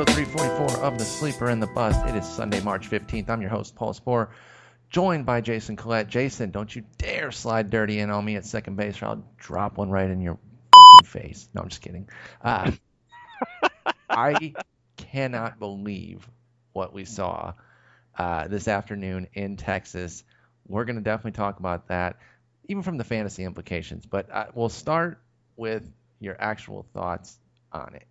Episode 344 of The Sleeper and the Bust. It is Sunday, March 15th. I'm your host, Paul Sporer, joined by Jason Collette. Jason, don't you dare slide dirty in on me at second base or I'll drop one right in your fucking face. No, I'm just kidding. Uh, I cannot believe what we saw uh, this afternoon in Texas. We're going to definitely talk about that, even from the fantasy implications. But uh, we'll start with your actual thoughts on it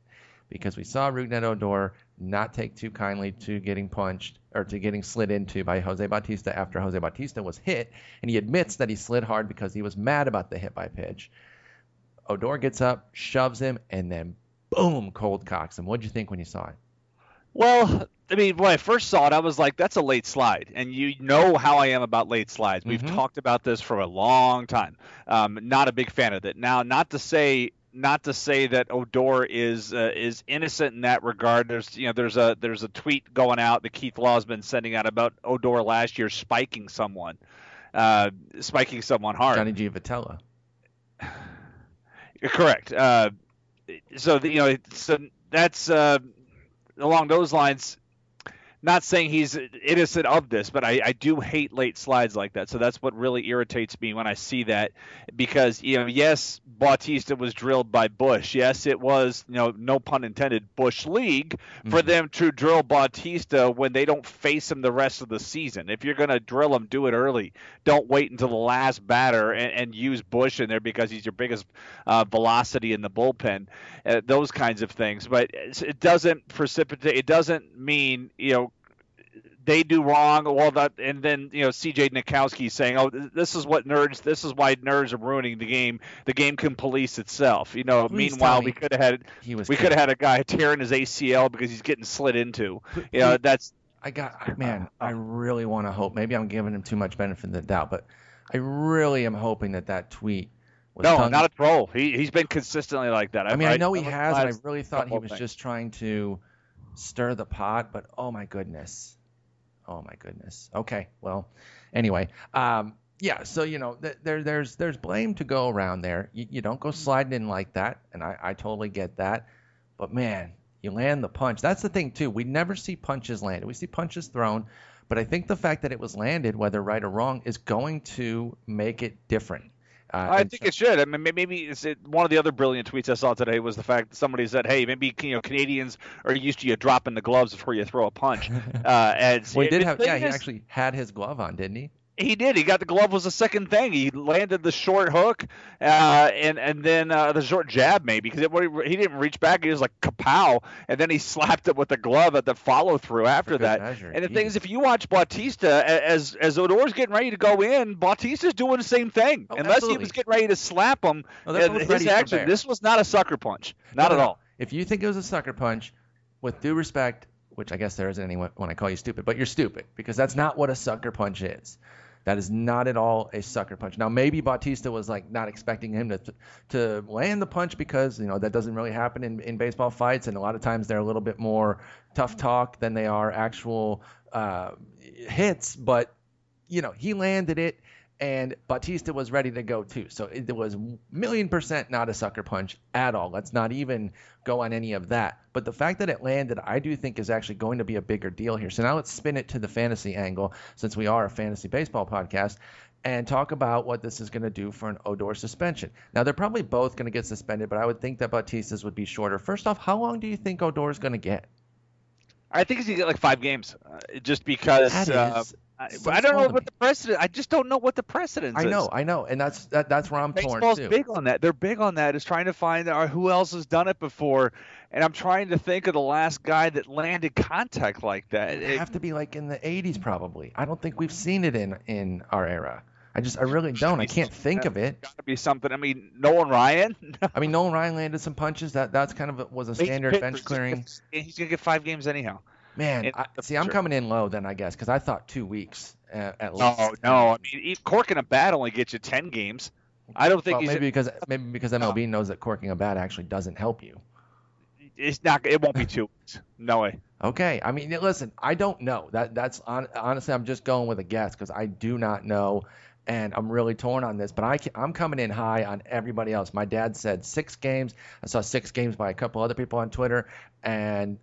because we saw Rougned Odor not take too kindly to getting punched or to getting slid into by Jose Bautista after Jose Bautista was hit, and he admits that he slid hard because he was mad about the hit by pitch. Odor gets up, shoves him, and then boom, cold cocks him. What'd you think when you saw it? Well, I mean, when I first saw it, I was like, "That's a late slide," and you know how I am about late slides. We've Mhm. talked about this for a long time. Um, not a big fan of it. Now, not to say not to say that Odor is uh, is innocent in that regard. There's you know there's a there's a tweet going out that Keith Law's been sending out about Odor last year spiking someone, uh, spiking someone hard. Johnny Giavotella. Correct. Uh, so the, you know, so that's uh, along those lines. Not saying he's innocent of this, but I, I do hate late slides like that. So that's what really irritates me when I see that, because you know, yes, Bautista was drilled by Bush. Yes, it was, you know, no pun intended, Bush League for Mhm. them to drill Bautista when they don't face him the rest of the season. If you're going to drill him, do it early. Don't wait until the last batter and, and use Bush in there because he's your biggest uh, velocity in the bullpen. Uh, those kinds of things. But it doesn't precipitate. It doesn't mean you know they do wrong. Well, that and then you know C.J. Nikowski saying, "Oh, this is what nerds. This is why nerds are ruining the game. The game can police itself." You know. Please meanwhile, me we could have had He was. we could have had a guy tearing his ACL because he's getting slid into. You know, that's I got uh, man. Uh, I really want to hope. Maybe I'm giving him too much benefit of the doubt, but I really am hoping that that tweet was no, tongue- not a troll. He he's been consistently like that. I mean, I know he has, and I really thought he was just trying to stir the pot, but oh my goodness. Oh my goodness. Okay, well, anyway, um, yeah. So you know, th- there, there's, there's blame to go around there. You, you don't go sliding in like that, and I, I totally get that. But man, you land the punch. That's the thing too. We never see punches landed. We see punches thrown, but I think the fact that it was landed, whether right or wrong, is going to make it different. Uh, I think so- it should. I mean, maybe it's it, one of the other brilliant tweets I saw today was the fact that somebody said, "Hey, maybe you know Canadians are used to you dropping the gloves before you throw a punch." Uh, and Well, he did have. Yeah, he actually had his glove on, didn't he? He did. He got the glove was the second thing. He landed the short hook, uh, and and then uh, the short jab maybe because he didn't reach back. He was like kapow, and then he slapped it with the glove at the follow through after that. measure. And the thing is, if you watch Bautista as as Odor's getting ready to go in, Bautista's doing the same thing. Oh, Unless absolutely. he was getting ready to slap him, Oh, his action. This was not a sucker punch. Not no, at all. If you think it was a sucker punch, with due respect, which I guess there isn't any when when I call you stupid, but you're stupid because that's not what a sucker punch is. That is not at all a sucker punch. Now maybe Bautista was like not expecting him to to land the punch because you know that doesn't really happen in, in baseball fights, and a lot of times they're a little bit more tough talk than they are actual uh, hits. But you know he landed it, and Bautista was ready to go too. So it was million percent not a sucker punch at all. Let's not even go on any of that. But the fact that it landed, I do think is actually going to be a bigger deal here. So now let's spin it to the fantasy angle, since we are a fantasy baseball podcast, and talk about what this is going to do for an Odor suspension. Now they're probably both going to get suspended, but I would think that Bautista's would be shorter. First off, how long do you think Odor is going to get? I think he's gonna get like five games, uh, just because. That uh, I, so I don't know what the precedent. I just don't know what the precedent is. I is. know, I know, and that's that, that's where I'm torn Baseball's too. big on that. They're big on that. Is trying to find uh, who else has done it before, and I'm trying to think of the last guy that landed contact like that. It'd It- have to be like in the 80s probably. I don't think we've seen it in in our era. I just I really don't. I can't think of it. Got to be something. I mean, Nolan Ryan. I mean, Nolan Ryan landed some punches. That that's kind of a, was a standard bench clearing. He's gonna get five games anyhow. Man, I, see, I'm coming in low then I guess because I thought two weeks uh, at least. No, no. I mean, e- corking a bat only gets you ten games. I don't think Well, he's. maybe because maybe because MLB knows that corking a bat actually doesn't help you. It's not. It won't be two weeks. No way. Okay, I mean, listen, I don't know. That that's on, honestly, I'm just going with a guess because I do not know, and I'm really torn on this. But I I'm coming in high on everybody else. My dad said six games. I saw six games by a couple other people on Twitter, and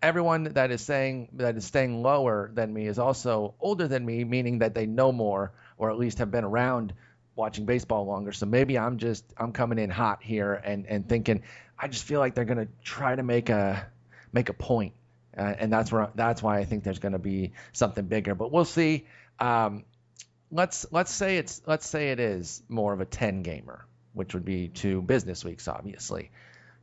everyone that is saying that is staying lower than me is also older than me, meaning that they know more or at least have been around watching baseball longer. So maybe I'm just I'm coming in hot here and and thinking I just feel like they're gonna try to make a make a point, uh, and that's where that's why I think there's gonna be something bigger. But we'll see. Um, let's let's say it's let's say it is more of a 10 gamer, which would be two business weeks, obviously.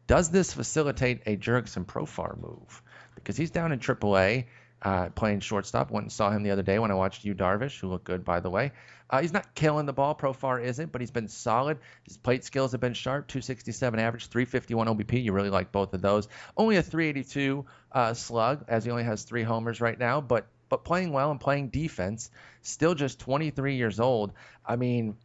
Does this facilitate a Jurickson Profar move? Because he's down in AAA uh, playing shortstop. Went and saw him the other day when I watched Yu Darvish, who looked good, by the way. Uh, he's not killing the ball. Profar isn't, but he's been solid. His plate skills have been sharp. 267 average, 351 OBP. You really like both of those. Only a 382 uh, slug, as he only has three homers right now, but but playing well and playing defense. Still just 23 years old. I mean,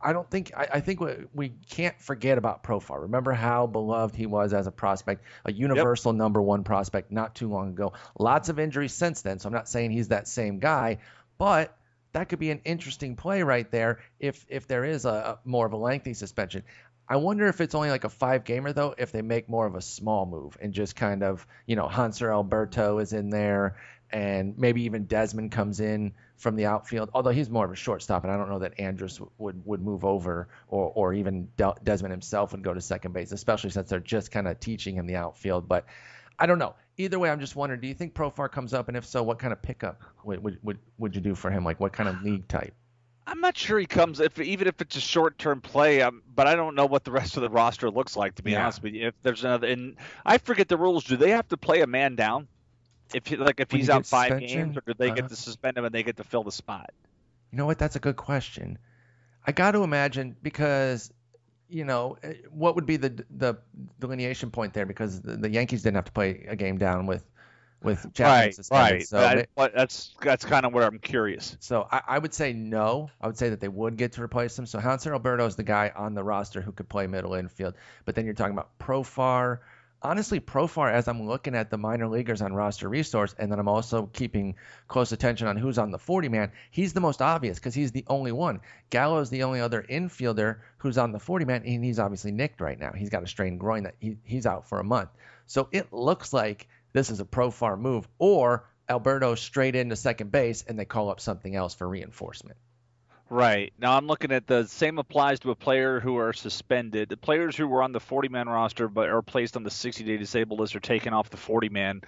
I don't think I, I, think we, we can't forget about Profar. Remember how beloved he was as a prospect, a universal yep. number one prospect not too long ago. Lots of injuries since then, so I'm not saying he's that same guy, but that could be an interesting play right there if if there is a, a more of a lengthy suspension. I wonder if it's only like a five gamer though, if they make more of a small move and just kind of, you know, Hanser Alberto is in there and maybe even Desmond comes in from the outfield. Although he's more of a shortstop, and I don't know that Andrus would would move over, or or even Desmond himself would go to second base, especially since they're just kind of teaching him the outfield. But I don't know. Either way, I'm just wondering, do you think Profar comes up, and if so, what kind of pickup would would would, would you do for him? Like what kind of league type? I'm not sure he comes if even if it's a short term play. Um, but I don't know what the rest of the roster looks like to be yeah. honest with you. If there's another, and I forget the rules. Do they have to play a man down? If like if when he's out five suspension? games, or do they uh, get uh-huh. to suspend him and they get to fill the spot? You know what? That's a good question. I got to imagine because you know eh, what would be the the delineation point there because the, the Yankees didn't have to play a game down with with Chapman right. Right, so that, that's that's kind of where I'm curious. So I, I, would say no. I would say that they would get to replace him. So Hanser Alberto is the guy on the roster who could play middle infield. But then you're talking about Profar, honestly, Profar, as I'm looking at the minor leaguers on roster resource, and then I'm also keeping close attention on who's on the 40 man, he's the most obvious because he's the only one. Gallo is the only other infielder who's on the 40 man, and he's obviously nicked right now. He's got a strained groin that he, he's out for a month. So it looks like this is a Profar move, or Alberto straight into second base and they call up something else for reinforcement. Right. Now I'm looking at the same applies to a player who are suspended. The players who were on the 40 man roster but are placed on the 60 day disabled list are taken off the 40 man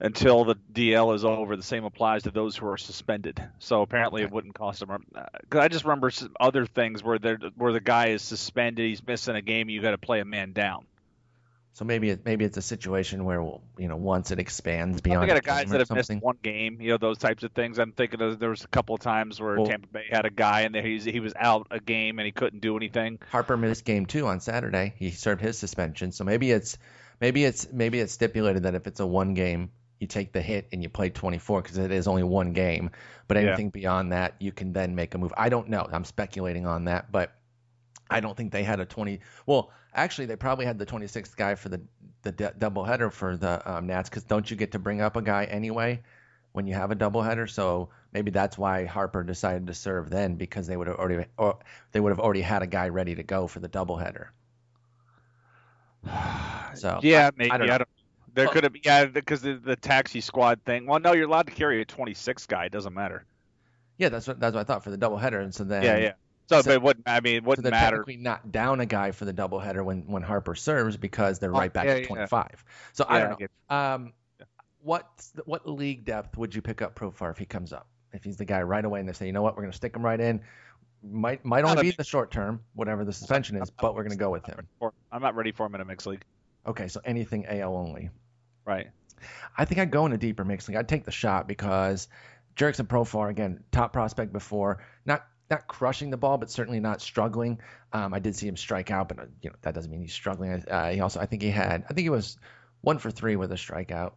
until the DL is over. The same applies to those who are suspended. So apparently okay. it wouldn't cost them. Uh, Cause I just remember other things where where the guy is suspended, he's missing a game, you got to play a man down. So maybe it, maybe it's a situation where we'll, you know once it expands beyond. I got guys that have something. missed one game, you know those types of things. I'm thinking of, there was a couple of times where well, Tampa Bay had a guy and he he was out a game and he couldn't do anything. Harper missed game two on Saturday. He served his suspension, so maybe it's maybe it's maybe it's stipulated that if it's a one game, you take the hit and you play 24 because it is only one game. But anything yeah. beyond that, you can then make a move. I don't know. I'm speculating on that, but I don't think they had a 20. Well, actually, they probably had the 26th guy for the the d- doubleheader for the um, Nats because don't you get to bring up a guy anyway when you have a doubleheader? So maybe that's why Harper decided to serve then because they would have already or they would have already had a guy ready to go for the doubleheader. So yeah, I, maybe I don't. I don't there well, could have yeah because the, the taxi squad thing. Well, no, you're allowed to carry a 26 guy. It doesn't matter. Yeah, that's what that's what I thought for the doubleheader, and so then yeah, yeah. So, so, but it wouldn't. I mean, it wouldn't so they're matter. Technically, not down a guy for the doubleheader when when Harper serves because they're oh, right back yeah, at 25. Yeah. So yeah, I don't know. Um, what what league depth would you pick up Profar if he comes up? If he's the guy right away and they say, you know what, we're going to stick him right in. Might might only be the short term, whatever the suspension is, but we're going to go with him. I'm not ready for him in a mixed league. Okay, so anything AL only. Right. I think I'd go in a deeper mixed league. I'd take the shot because Jurickson Profar again, top prospect before, not crushing the ball, but certainly not struggling. Um, I did see him strike out, but uh, you know that doesn't mean he's struggling. Uh, he also, I think he had, I think he was one for three with a strikeout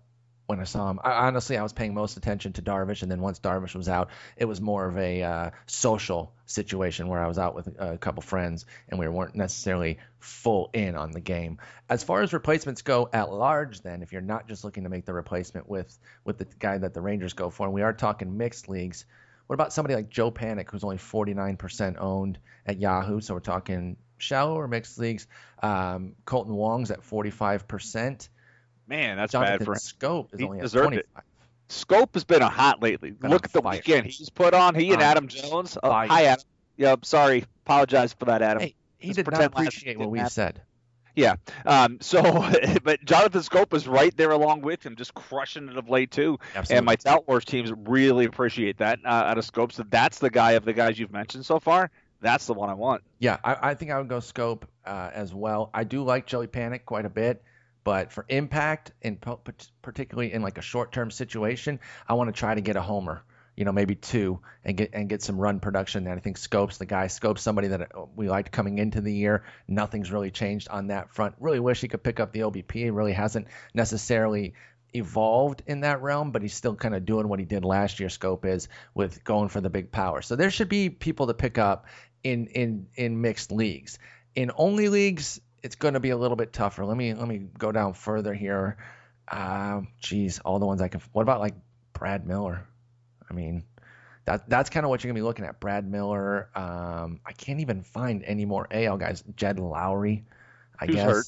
when I saw him. I, honestly, I was paying most attention to Darvish, and then once Darvish was out, it was more of a uh, social situation where I was out with a couple friends, and we weren't necessarily full in on the game. As far as replacements go at large, then, if you're not just looking to make the replacement with with the guy that the Rangers go for, and we are talking mixed leagues. What about somebody like Joe Panik, who's only 49% owned at Yahoo? So we're talking shallow or mixed leagues. Um, Kolten Wong's at 45%. Man, that's Jonathan bad for him. Schoop is He only at deserved it. Schoop has been a hot lately. Been Look at the fire. weekend he's put on. He and On Adam Jones. Oh, hi, Adam. Yeah, I'm sorry. Apologize for that, Adam. Hey, he Let's did not appreciate what we didn't said. Um, so, but Jonathan Schoop is right there along with him, just crushing it of late too. Absolutely. And my Tout Wars teams really appreciate that uh, out of Schoop. So that's the guy of the guys you've mentioned so far. That's the one I want. Yeah, I, I think I would go Schoop uh, as well. I do like Jelly Panik quite a bit, but for impact, and particularly in like a short-term situation, I want to try to get a homer. You know, maybe two, and get and get some run production. And I think Schoop's the guy. Schoop's somebody that uh, we liked coming into the year. Nothing's really changed on that front. Really wish he could pick up the OBP. He really hasn't necessarily evolved in that realm, but he's still kind of doing what he did last year. Schoop is with going for the big power. So there should be people to pick up in in in mixed leagues. In only leagues, it's going to be a little bit tougher. Let me let me go down further here. Um, geez, all the ones I can. What about like Brad Miller? I mean, that that's kind of what you're gonna be looking at. Brad Miller. Um, I can't even find any more AL guys. Jed Lowrie, I Who's guess. hurt?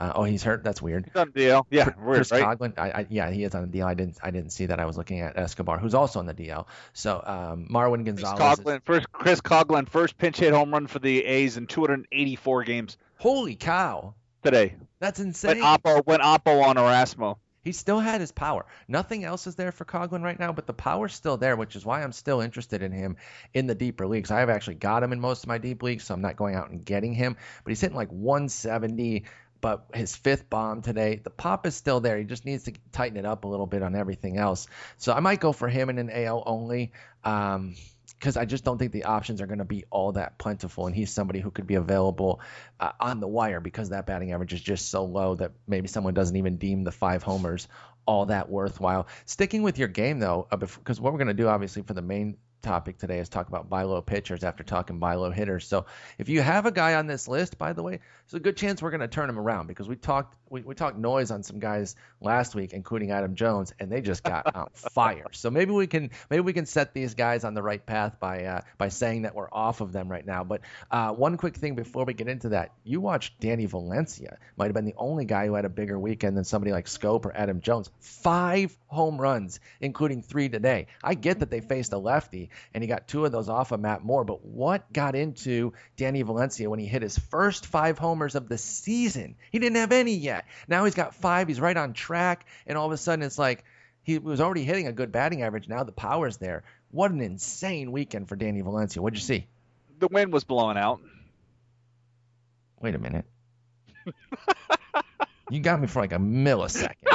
Uh, oh, he's hurt. That's weird. He's on the DL. Yeah, Chris weird, right? Coghlan, I, I, yeah, he is on the DL. I didn't, I didn't see that. I was looking at Escobar, who's also on the DL. So um, Marwin Chris Gonzalez. is- first Chris Coghlan, first pinch hit home run for the A's in 284 games holy cow, today. that's Went insane. Oppo, went Oppo on Erasmo. He still had his power. Nothing else is there for Coghlan right now, but the power's still there, which is why I'm still interested in him in the deeper leagues. I have actually got him in most of my deep leagues, so I'm not going out and getting him. But he's hitting like 170. But his fifth bomb today, the pop is still there. He just needs to tighten it up a little bit on everything else. So I might go for him in an AL only. Um, because I just don't think the options are going to be all that plentiful. And he's somebody who could be available uh, on the wire because that batting average is just so low that maybe someone doesn't even deem the five homers all that worthwhile. Sticking with your game though, because what we're going to do obviously for the main topic today is talk about buy low pitchers after talking buy low hitters. So if you have a guy on this list, by the way, there's a good chance we're going to turn him around because we talked we, we talked noise on some guys last week, including Adam Jones, and they just got on fire. So maybe we can maybe we can set these guys on the right path by uh, by saying that we're off of them right now. But uh, one quick thing before we get into that, you watched Danny Valencia, might have been the only guy who had a bigger weekend than somebody like Schoop or Adam Jones. Five home runs, including three today. I get that they faced a lefty and he got two of those off of Matt Moore, but what got into Danny Valencia when he hit his first five homers of the season? He didn't have any yet. Now he's got five. He's right on track, and all of a sudden it's like he was already hitting a good batting average. Now the power's there. What an insane weekend for Danny Valencia. What'd you see? The wind was blowing out. Wait a minute. you got me for like a millisecond.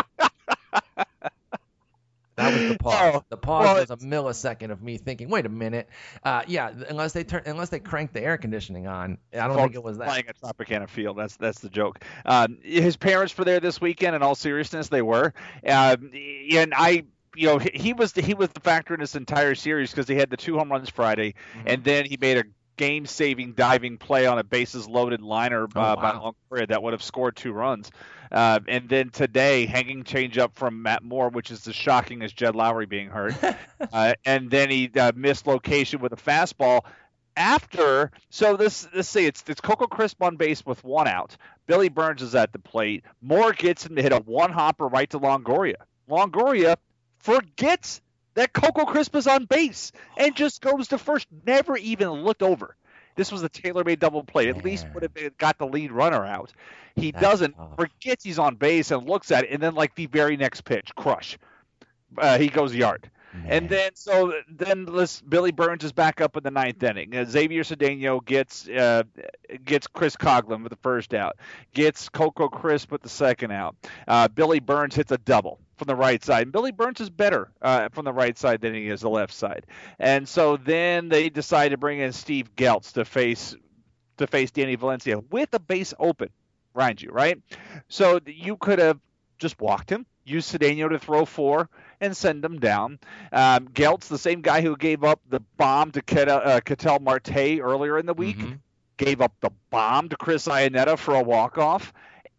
That was the pause. Oh, the pause well, was a millisecond of me thinking, "Wait a minute." Uh, yeah, unless they turn, unless they cranked the air conditioning on, I don't think it was that. Playing at Tropicana Field. That's that's the joke. Um, his parents were there this weekend. In all seriousness, they were. Um, and I, you know, he, he was the, he was the factor in this entire series because he had the two home runs Friday, Mhm. and then he made a game-saving diving play on a bases-loaded liner uh, Oh, by. Longoria that would have scored two runs. Uh, and then today, hanging changeup from Matt Moore, which is as shocking as Jed Lowrie being hurt. uh, and then he uh, missed location with a fastball. After, so this let's say it's it's Coco Crisp on base with one out. Billy Burns is at the plate. Moore gets him to hit a one hopper right to Longoria. Longoria forgets that Coco Crisp is on base and just goes to first. Never even looked over. This was a tailor-made double play. At least would have been- got the lead runner out. He That's doesn't. tough. Forgets he's on base and looks at it, and then like the very next pitch, crush. Uh, he goes yard. And then so then this Billy Burns is back up in the ninth inning. Uh, Xavier Cedeno gets uh, gets Chris Coghlan with the first out, gets Coco Crisp with the second out. Uh, Billy Burns hits a double from the right side. And Billy Burns is better uh, from the right side than he is the left side. And so then they decide to bring in Steve Geltz to face to face Danny Valencia with a base open, mind you, right? So you could have just walked him, used Cedeno to throw four, and send him down. Um, Geltz, the same guy who gave up the bomb to Ket- uh, Ketel Marte earlier in the week, Mhm. gave up the bomb to Chris Iannetta for a walk-off.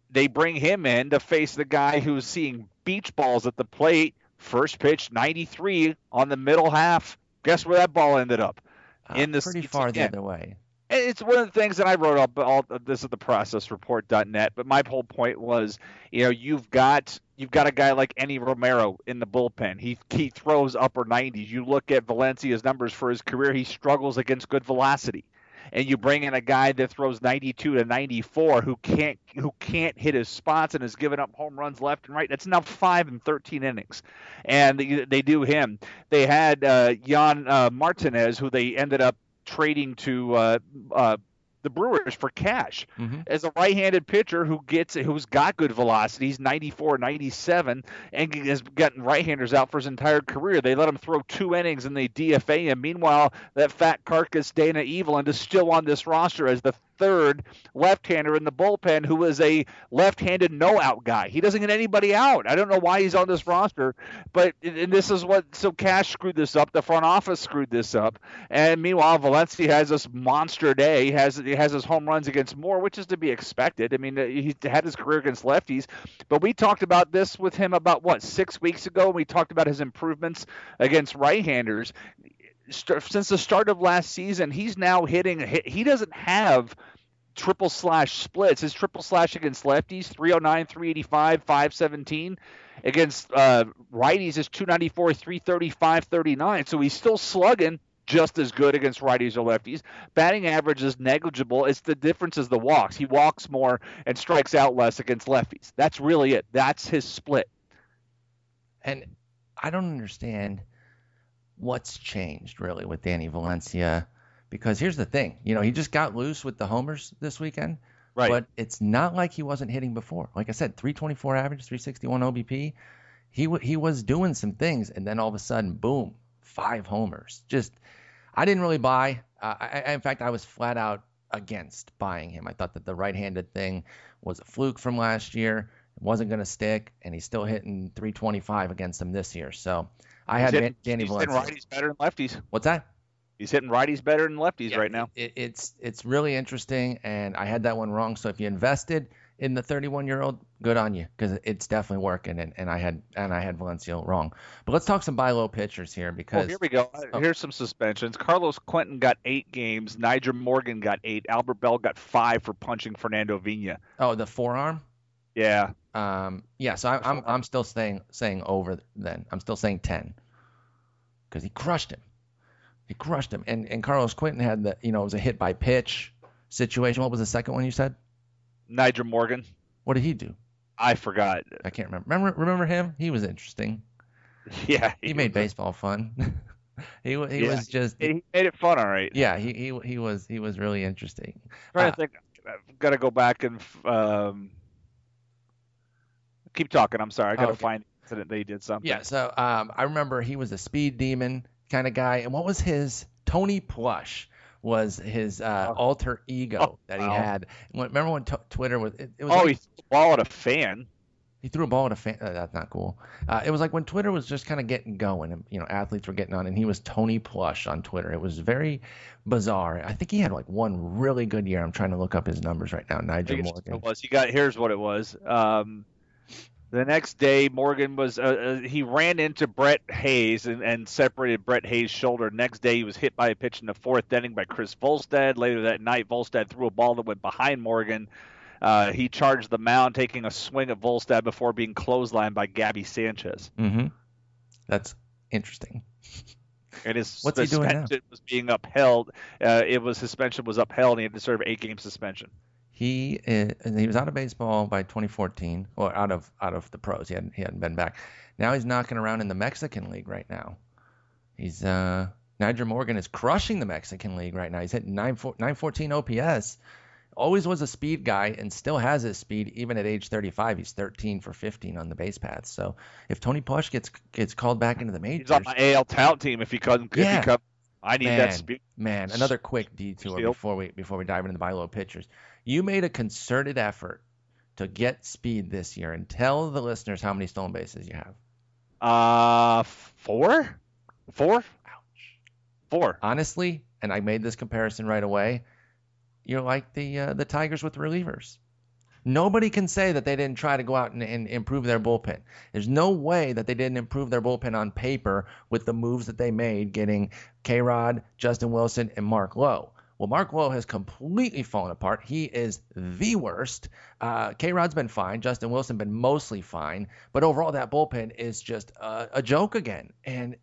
They bring him in to face the guy who's seeing beach balls at the plate. First pitch, 93 on the middle half. Guess where that ball ended up? Uh, in the pretty far again. the other way. It's one of the things that I wrote up. All this is the processreport.net. But my whole point was, you know, you've got you've got a guy like Enny Romero in the bullpen. He he throws upper 90s. You look at Valencia's numbers for his career. He struggles against good velocity and you bring in a guy that throws 92 to 94 who can't who can't hit his spots and is giving up home runs left and right. That's now five and 13 innings, and they, they do him. They had uh, Jan uh, Martinez, who they ended up trading to uh, uh, the Brewers for cash mm-hmm. as a right-handed pitcher who gets who's got good velocity. He's 94, 97, and has gotten right-handers out for his entire career. They let him throw two innings and they DFA him. Meanwhile, that fat carcass Dana Eveland is still on this roster as the third left-hander in the bullpen who is a left-handed no-out guy. He doesn't get anybody out. I don't know why he's on this roster, but and this is what so Cash screwed this up. The front office screwed this up, and meanwhile Valencia has this monster day. He has he has his home runs against Moore, which is to be expected. I mean, uh, he had his career against lefties, but we talked about this with him about what six weeks ago. We talked about his improvements against right-handers since the start of last season, he's now hitting. He doesn't have triple slash splits. His triple slash against lefties 309, 385, 517. Against uh, righties is 294, 335, 39. So he's still slugging just as good against righties or lefties. Batting average is negligible. It's the difference is the walks. He walks more and strikes out less against lefties. That's really it. That's his split. And I don't understand what's changed really with Danny Valencia because here's the thing, you know, he just got loose with the homers this weekend. Right. But it's not like he wasn't hitting before. Like I said, 324 average, 361 OBP. He w- he was doing some things, and then all of a sudden, boom, five homers. Just, I didn't really buy. Uh, I, in fact, I was flat out against buying him. I thought that the right-handed thing was a fluke from last year. It wasn't going to stick, and he's still hitting 325 against him this year. So I had hitting, Danny he's Valencia. Hitting righties better than lefties. What's that? He's hitting righties better than lefties yeah, right now. It, it's it's really interesting, and I had that one wrong. So if you invested in the 31 year old, good on you because it's definitely working. And, and I had and I had Valencia wrong. But let's talk some buy low pitchers here oh, because well, here we go. Oh. Here's some suspensions. Carlos Quentin got eight games. Nyjer Morgan got eight. Albert Belle got five for punching Fernando Vina. Oh, the forearm. Yeah. Um. Yeah. So I, I'm I'm still saying saying over then. I'm still saying 10 because he crushed him. He crushed him. And and Carlos Quentin had the you know it was a hit by pitch situation. What was the second one you said? Nyjer Morgan. What did he do? I forgot. I can't remember. Remember remember him? He was interesting. Yeah, he, he made baseball fun. he he yeah, was just he made it fun, all right. Yeah, he he he was he was really interesting. I'm trying uh, to think, I've got to go back and um, keep talking. I'm sorry, I got to okay. find the incident that he did something. Yeah, so um, I remember he was a speed demon kind of guy. And what was his Tony Plush? Was his uh, oh. alter ego oh, that he wow. had? Remember when t- Twitter was? It, it was oh, like, he threw a ball at a fan. He threw a ball at a fan. Uh, that's not cool. Uh, it was like when Twitter was just kind of getting going, and you know, athletes were getting on, and he was Tony Plush on Twitter. It was very bizarre. I think he had like one really good year. I'm trying to look up his numbers right now. Nyjer Morgan. It was. He got. Here's what it was. Um, the next day, Morgan was uh, uh, he ran into Brett Hayes and, and separated Brett Hayes' shoulder. Next day, he was hit by a pitch in the fourth inning by Chris Volstad. Later that night, Volstad threw a ball that went behind Morgan. Uh, he charged the mound, taking a swing at Volstad before being clotheslined by Gaby Sanchez. Mm-hmm. That's interesting. And his What's suspension was being upheld. Uh, it was suspension was upheld, and he had to serve eight game suspension. He is, he was out of baseball by 2014, or out of out of the pros. He hadn't he hadn't been back. Now he's knocking around in the Mexican League right now. He's uh Nyjer Morgan is crushing the Mexican League right now. He's hitting 9, 914 OPS. Always was a speed guy and still has his speed even at age 35. He's 13 for 15 on the base path. So if Tony Plush gets gets called back into the majors, he's on my AL tout team if he could. Yeah. If he I need man, that speed. Man, another quick detour before we before we dive into the low pitchers. You made a concerted effort to get speed this year, and tell the listeners how many stolen bases you have. Uh, four, four. Ouch. Four. Honestly, and I made this comparison right away. You're like the uh, the Tigers with relievers. Nobody can say that they didn't try to go out and, and, improve their bullpen. There's no way that they didn't improve their bullpen on paper with the moves that they made, getting K Rod, Justin Wilson, and Mark Lowe. Well, Mark Lowe has completely fallen apart. He is the worst. Uh, K Rod's been fine. Justin Wilson been mostly fine. But overall, that bullpen is just a, a joke again. And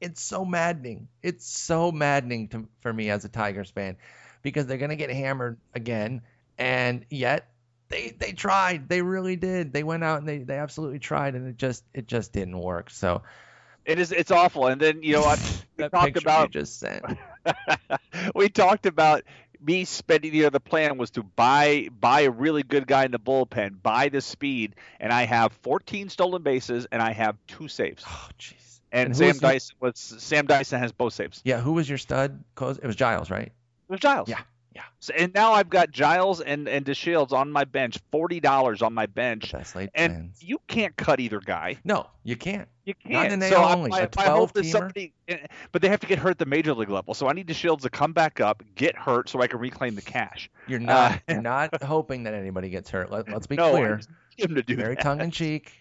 it's so maddening. It's so maddening to, for me as a Tigers fan because they're going to get hammered again. And yet they they tried. They really did. They went out and they, they absolutely tried, and it just it just didn't work. So it is it's awful. And then you know what we talked about just sent. we talked about me spending you know the plan was to buy buy a really good guy in the bullpen, buy the speed, and I have 14 stolen bases and I have two saves. Oh jeez. And, and Sam Dyson was Sam Dyson has both saves. Yeah, who was your stud? It was Giles, right? It was Giles. Yeah, yeah. So, and now I've got Giles and and DeShields on my bench, forty dollars on my bench, That's and plans. you can't cut either guy. No, you can't. You can't. Not in so only. I, A I hope 12-teamer? somebody, eh, but they have to get hurt at the major league level. So I need DeShields to come back up, get hurt, so I can reclaim the cash. You're not. Uh, you're not hoping that anybody gets hurt. Let, let's be no, clear. him to do Very tongue in cheek.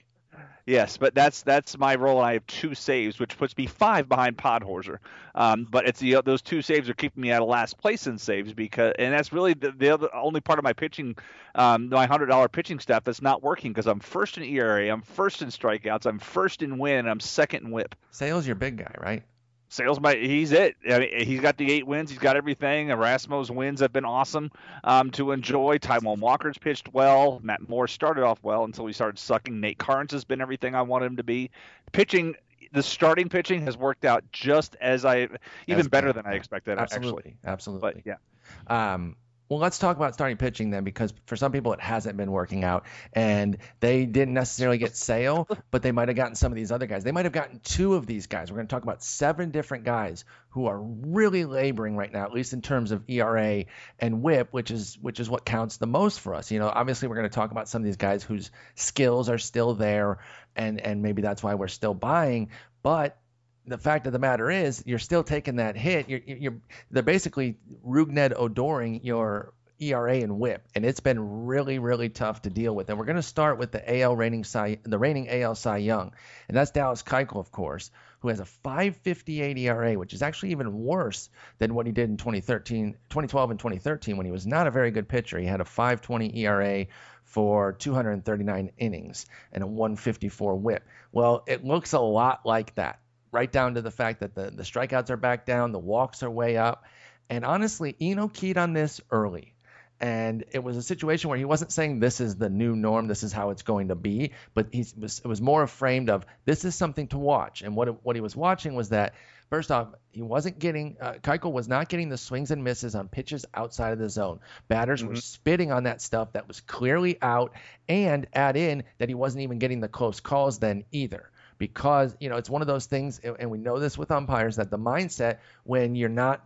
Yes, but that's that's my role. I have two saves, which puts me five behind Podhorzer. Um, but it's the those two saves are keeping me out of last place in saves because, and that's really the, the other, only part of my pitching, um, my hundred dollar pitching staff that's not working because I'm first in ERA, I'm first in strikeouts, I'm first in win, I'm second in WHIP. Sale's your big guy, right? Sale's, my he's it. I mean, he's got the eight wins. He's got everything. Erasmo's wins have been awesome um, to enjoy. Taijuan Walker's pitched well. Matt Moore started off well until he started sucking. Nate Karns has been everything I wanted him to be. Pitching, the starting pitching has worked out just as I, even As better than I expected. Absolutely, Actually, absolutely. but yeah. Um, well, let's talk about starting pitching then, because for some people it hasn't been working out, and they didn't necessarily get Sale, but they might have gotten some of these other guys. They might have gotten two of these guys. We're going to talk about seven different guys who are really laboring right now, at least in terms of ERA and WHIP, which is which is what counts the most for us. You know, obviously we're going to talk about some of these guys whose skills are still there, and and maybe that's why we're still buying, but the fact of the matter is, you're still taking that hit. You're, you're they're basically Rougned Odoring your ERA and WHIP, and it's been really, really tough to deal with. And we're going to start with the AL reigning Cy, the reigning AL Cy Young, and that's Dallas Keuchel, of course, who has a 5.58 ERA, which is actually even worse than what he did in 2013, 2012 and 2013 when he was not a very good pitcher. He had a 5.20 ERA for 239 innings and a 154 WHIP. Well, it looks a lot like that right down to the fact that the, the strikeouts are back down, the walks are way up. And honestly, Eno keyed on this early. And it was a situation where he wasn't saying this is the new norm, this is how it's going to be, but he was, it was more framed of this is something to watch. And what, what he was watching was that, first off, he wasn't getting, uh, Keuchel was not getting the swings and misses on pitches outside of the zone. Batters were Mhm. spitting on that stuff that was clearly out, and add in that he wasn't even getting the close calls then either because you know it's one of those things and we know this with umpires that the mindset when you're not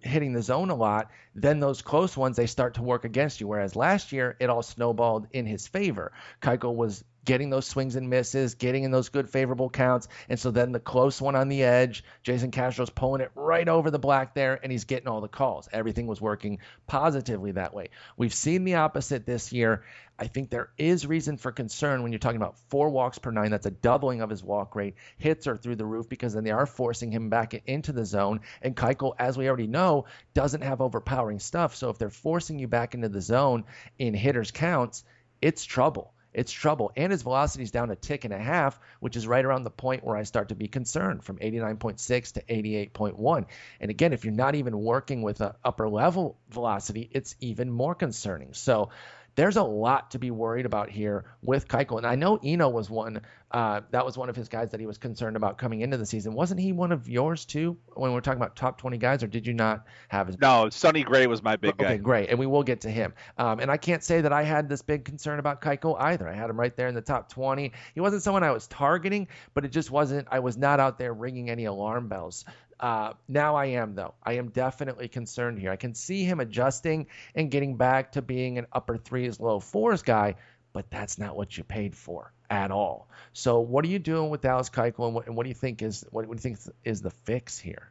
hitting the zone a lot then those close ones they start to work against you. Whereas last year it all snowballed in his favor. Keuchel was getting those swings and misses getting in those good favorable counts and so then the close one on the edge Jason Castro's pulling it right over the black there and he's getting all the calls everything was working positively that way we've seen the opposite this year I think there is reason for concern when you're talking about four walks per nine. That's a doubling of his walk rate. Hits are through the roof because then they are forcing him back into the zone. And Keuchel, as we already know, doesn't have overpowering stuff. So if they're forcing you back into the zone in hitters counts, it's trouble. It's trouble. And his velocity is down a tick and a half, which is right around the point where I start to be concerned from 89.6 to 88.1. And again, if you're not even working with an upper level velocity, it's even more concerning. So there's a lot to be worried about here with Keuchel. And I know Eno was one, uh, that was one of his guys that he was concerned about coming into the season. Wasn't he one of yours too when we're talking about top 20 guys, or did you not have his? No, Sonny Gray was my big Okay, guy. great. And we will get to him. Um, and I can't say that I had this big concern about Keuchel either. I had him right there in the top 20. He wasn't someone I was targeting, but it just wasn't, I was not out there ringing any alarm bells. Uh, now I am, though. I am definitely concerned here. I can see him adjusting and getting back to being an upper threes, low fours guy, but that's not what you paid for at all. So, what are you doing with Dallas Keuchel, and what, and what do you think is what, what do you think is the fix here?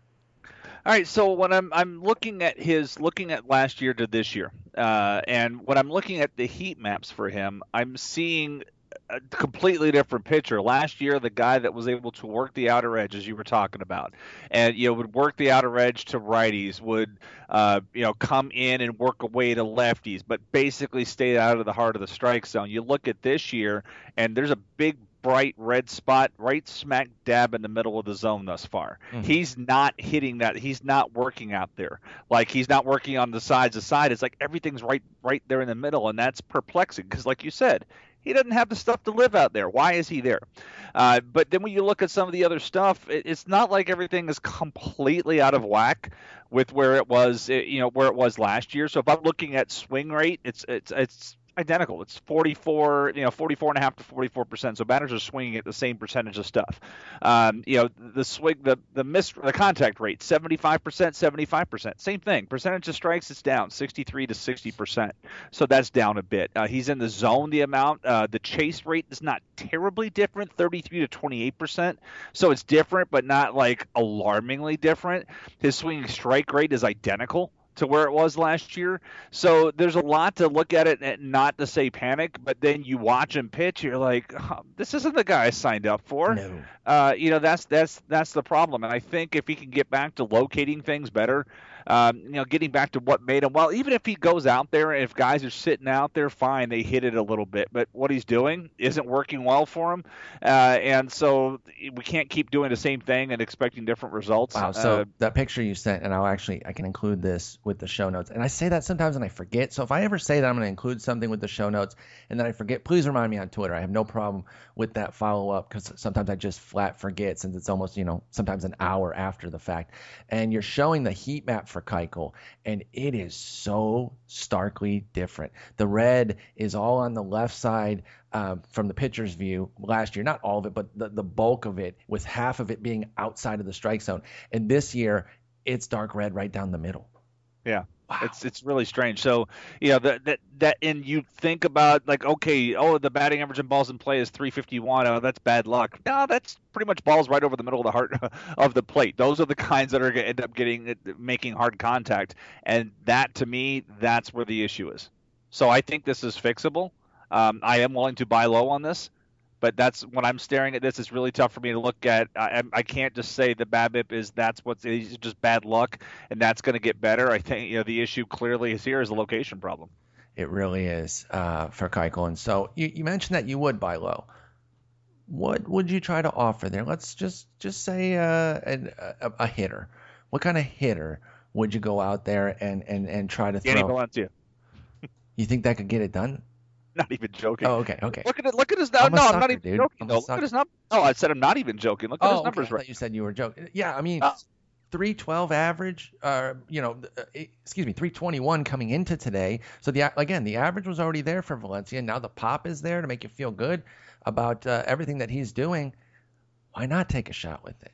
All right, so when I'm I'm looking at his looking at last year to this year, uh, and when I'm looking at the heat maps for him, I'm seeing a completely different pitcher. Last year, the guy that was able to work the outer edge, as you were talking about, and you know would work the outer edge to righties, would uh, you know come in and work away to lefties, but basically stayed out of the heart of the strike zone. You look at this year, and there's a big bright red spot right smack dab in the middle of the zone thus far. Mm-hmm. He's not hitting that. He's not working out there. Like he's not working on the sides of side. It's like everything's right right there in the middle, and that's perplexing because, like you said, he doesn't have the stuff to live out there. Why is he there? Uh, but then when you look at some of the other stuff, it, it's not like everything is completely out of whack with where it was, you know, where it was last year. So if I'm looking at swing rate, it's it's it's identical. It's 44, you know, 44 and a half to 44 percent. So batters are swinging at the same percentage of stuff. Um, you know, the swing, the the miss, the contact rate, 75 percent, 75 percent. Same thing. Percentage of strikes, it's down 63 to 60 percent. So that's down a bit. Uh, he's in the zone. The amount, uh, the chase rate is not terribly different, 33 to 28 percent. So it's different, but not like alarmingly different. His swinging strike rate is identical to where it was last year. So there's a lot to look at it and not to say panic, but then you watch him pitch, you're like, oh, this isn't the guy I signed up for. No. Uh, you know, that's that's that's the problem. And I think if he can get back to locating things better, um, you know, getting back to what made him well. Even if he goes out there and if guys are sitting out there, fine, they hit it a little bit, but what he's doing isn't working well for him, uh, and so we can't keep doing the same thing and expecting different results. Wow. So uh, that picture you sent, and I'll actually I can include this with the show notes, and I say that sometimes and I forget. So if I ever say that I'm going to include something with the show notes and then I forget, please remind me on Twitter. I have no problem with that follow up because sometimes I just flat forget since it's almost you know sometimes an hour after the fact, and you're showing the heat map for Keuchel, and it is so starkly different. The red is all on the left side uh, from the pitcher's view last year, not all of it, but the, the bulk of it, with half of it being outside of the strike zone. And this year, it's dark red right down the middle. Yeah. Wow. It's it's really strange. So you know that that that and you think about like okay, oh the batting average in balls in play is 351. Oh that's bad luck. No, that's pretty much balls right over the middle of the heart of the plate. Those are the kinds that are going to end up getting making hard contact, and that to me that's where the issue is. So I think this is fixable. Um, I am willing to buy low on this but that's when I'm staring at this. It's really tough for me to look at. I, I can't just say the BABIP is that's what's just bad luck, and that's going to get better. I think you know the issue clearly is here is a location problem. It really is uh, for Keuchel. And so you, you mentioned that you would buy low. What would you try to offer there? Let's just just say uh, a, a, hitter. What kind of hitter would you go out there and and and try to throw? Danny Valencia. you think that could get it done? Not even joking. Oh, okay, okay. Look at it. Look at his. No, I'm no, sucker, I'm not even dude. joking. Though. Look at his numbers. No, I said I'm not even joking. Look at oh, his numbers. Okay. Right. you said you were joking. Yeah, I mean, uh, 312 average. Uh, you know, uh, excuse me, 321 coming into today. So the again, the average was already there for Valencia. Now the pop is there to make you feel good about uh, everything that he's doing. Why not take a shot with it?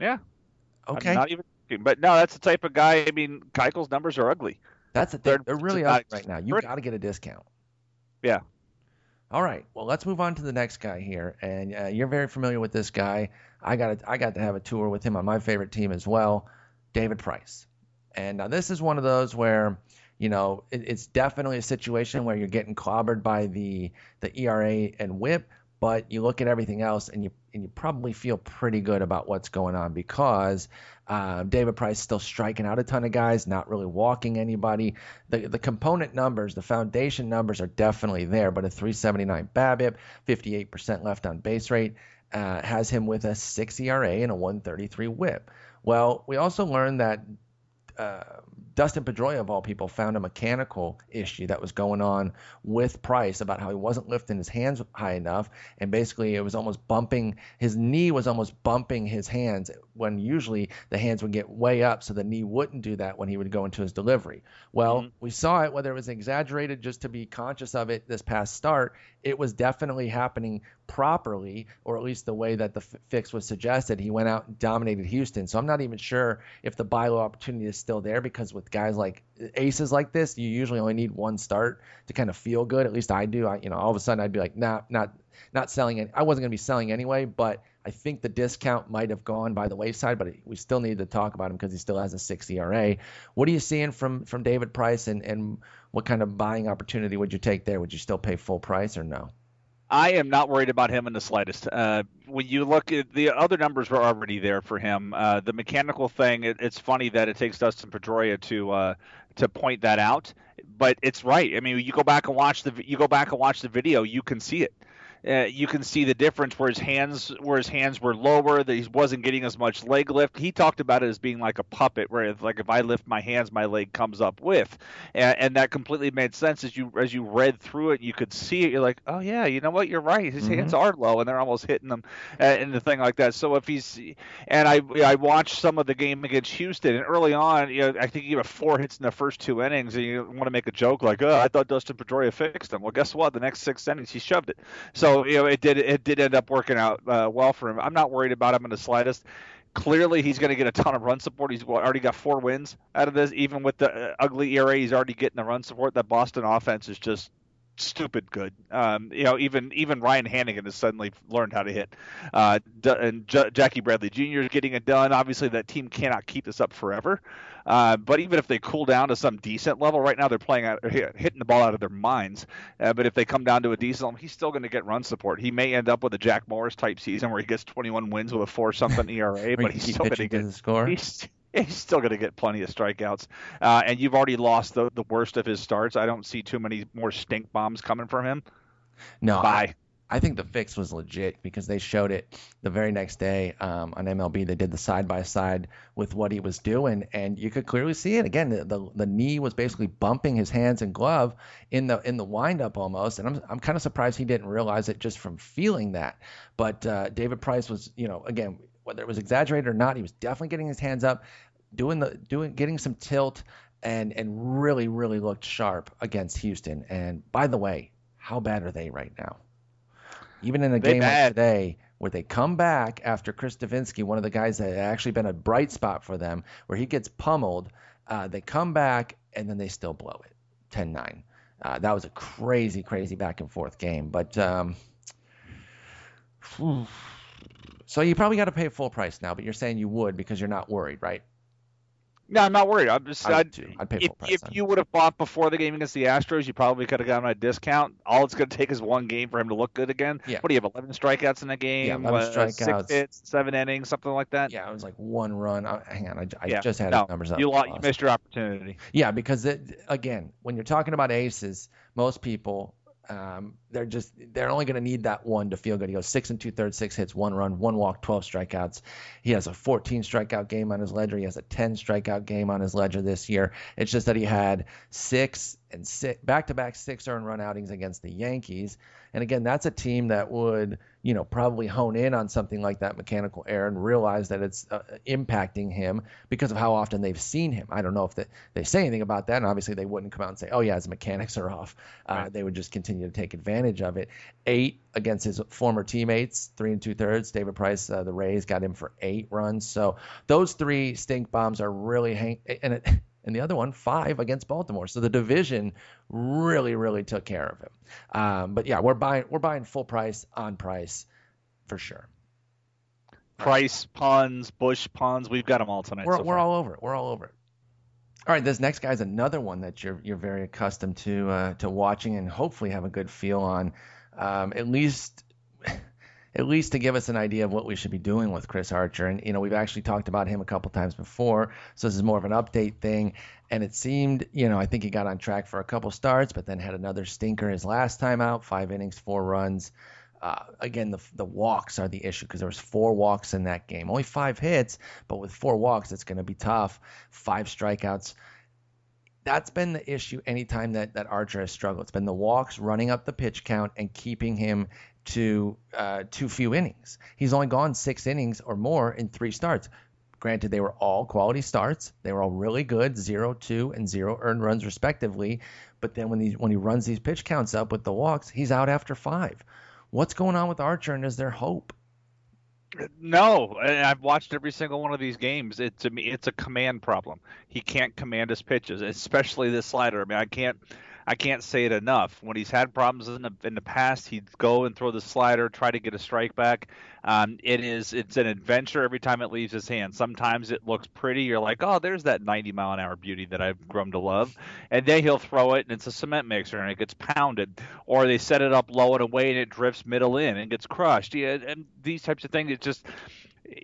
Yeah. Okay. I'm not even. But no, that's the type of guy. I mean, Keuchel's numbers are ugly. That's the thing. They're really ugly right now. You got to get a discount. Yeah. All right. Well, let's move on to the next guy here, and uh, you're very familiar with this guy. I got I got to have a tour with him on my favorite team as well, David Price. And now this is one of those where, you know, it, it's definitely a situation where you're getting clobbered by the the ERA and WHIP, but you look at everything else and you and you probably feel pretty good about what's going on because uh, David Price still striking out a ton of guys, not really walking anybody. The the component numbers, the foundation numbers are definitely there, but a 379 BABIP, 58% left on base rate, uh, has him with a 6 ERA and a 133 WHIP. Well, we also learned that uh, Dustin Pedroia, of all people, found a mechanical issue that was going on with Price about how he wasn't lifting his hands high enough. And basically, it was almost bumping, his knee was almost bumping his hands when usually the hands would get way up so the knee wouldn't do that when he would go into his delivery. Well, mm-hmm. we saw it, whether it was exaggerated just to be conscious of it this past start, it was definitely happening properly, or at least the way that the f- fix was suggested. He went out and dominated Houston. So I'm not even sure if the buy low opportunity is still there because with guys like uh, aces like this, you usually only need one start to kind of feel good. At least I do. I, you know, all of a sudden I'd be like, nah, not not selling it. I wasn't going to be selling anyway, but I think the discount might have gone by the wayside, but we still need to talk about him because he still has a 6 ERA. What are you seeing from from David Price, and and what kind of buying opportunity would you take there? Would you still pay full price or no? I am not worried about him in the slightest. Uh, when you look at the other numbers were already there for him. Uh, the mechanical thing, it, it's funny that it takes Dustin Pedroia to uh, to point that out, but it's right. I mean, you go back and watch the you go back and watch the video, you can see it uh, you can see the difference where his hands where his hands were lower that he wasn't getting as much leg lift. He talked about it as being like a puppet where it's like if i lift my hands my leg comes up with. And, and that completely made sense as you as you read through it you could see it. You're like oh yeah you know what? You're right. His mm-hmm. hands are low and they're almost hitting them uh, and the thing like that. So if he's and i i watched some of the game against houston and early on you know i think he had four hits in the first two innings and you want to make a joke like oh i thought dustin pedroia fixed him. Well guess what? The next six innings he shoved it. So you know it did it did end up working out uh, well for him. I'm not worried about him in the slightest. Clearly, he's going to get a ton of run support. He's already got four wins out of this. Even with the uh, ugly ERA, he's already getting the run support. That Boston offense is just stupid good. Um, you know, even even Ryan Hanigan has suddenly learned how to hit, uh, and J- Jackie Bradley Jr. is getting it done. Obviously, that team cannot keep this up forever. Uh, but even if they cool down to some decent level, right now they're playing out, hitting the ball out of their minds. Uh, but if they come down to a decent level, he's still going to get run support. He may end up with a Jack Morris type season where he gets 21 wins with a four something ERA, but he's still going to get score. He's, he's still going to get plenty of strikeouts. Uh, and you've already lost the, the worst of his starts. I don't see too many more stink bombs coming from him. No, Bye. I think the fix was legit because they showed it the very next day um, on MLB. They did the side by side with what he was doing, and you could clearly see it. Again, the, the, the knee was basically bumping his hands and glove in the in the windup almost, and I'm I'm kind of surprised he didn't realize it just from feeling that. But uh, David Price was, you know, again, whether it was exaggerated or not, he was definitely getting his hands up, doing the doing getting some tilt, and and really really looked sharp against Houston. And by the way, how bad are they right now? even in a they game bad. like today where they come back after Chris Devenski, one of the guys that had actually been a bright spot for them, where he gets pummeled, uh, they come back and then they still blow it 10 9. Uh, that was a crazy, crazy back and forth game. But um, so you probably got to pay full price now, but you're saying you would because you're not worried, right? No, I'm not worried. I'm just. I'd, I'd pay if, price, if you would have bought before the game against the Astros, you probably could have gotten a discount. All it's going to take is one game for him to look good again. Yeah. What do you have? 11 strikeouts in a game. Yeah, 11 what, strikeouts. Six hits, seven innings, something like that. Yeah, it was like one run. Uh, hang on, I, I yeah. just had no, numbers up. You, lost, you missed your opportunity. Yeah, because it, again, when you're talking about aces, most people um, they're just they're only going to need that one to feel good. He goes six and two thirds, six hits, one run, one walk, 12 strikeouts. He has a 14 strikeout game on his ledger. He has a 10 strikeout game on his ledger this year. It's just that he had six and six back to back six earned run outings against the Yankees. And again, that's a team that would you know, probably hone in on something like that mechanical error and realize that it's uh, impacting him because of how often they've seen him. I don't know if they, they say anything about that, and obviously they wouldn't come out and say, "Oh yeah, his mechanics are off." Uh, right. They would just continue to take advantage of it. Eight against his former teammates, three and two thirds. David Price, uh, the Rays, got him for eight runs. So those three stink bombs are really hang and it and the other one five against Baltimore. So the division really, really took care of him. Um, but yeah, we're buying we're buying full price on price for sure. Price puns, Bush puns, we've got them all tonight. We're, so we're all over it. We're all over it. All right, this next guy is another one that you're you're very accustomed to uh, to watching and hopefully have a good feel on, um, at least at least to give us an idea of what we should be doing with Chris Archer. And, you know, we've actually talked about him a couple times before. So this is more of an update thing. And it seemed, you know, I think he got on track for a couple starts, but then had another stinker his last time out, five innings, four runs. Uh, again, the the walks are the issue because there was four walks in that game. Only five hits, but with four walks, it's going to be tough. Five strikeouts. That's been the issue anytime that, that Archer has struggled. It's been the walks, running up the pitch count, and keeping him to uh, too few innings. He's only gone six innings or more in three starts. Granted, they were all quality starts. They were all really good, zero, two, and zero earned runs respectively. But then when he when he runs these pitch counts up with the walks, he's out after five. What's going on with Archer, and is there hope? No, I've watched every single one of these games. It's a it's a command problem. He can't command his pitches, especially this slider. I mean, I can't I can't say it enough. When he's had problems in the in the past, he'd go and throw the slider, try to get a strike back. Um, it is it's an adventure every time it leaves his hand. Sometimes it looks pretty. You're like, oh, there's that 90 mile an hour beauty that I've grown to love, and then he'll throw it and it's a cement mixer and it gets pounded, or they set it up low and away and it drifts middle in and gets crushed. Yeah, and these types of things. It just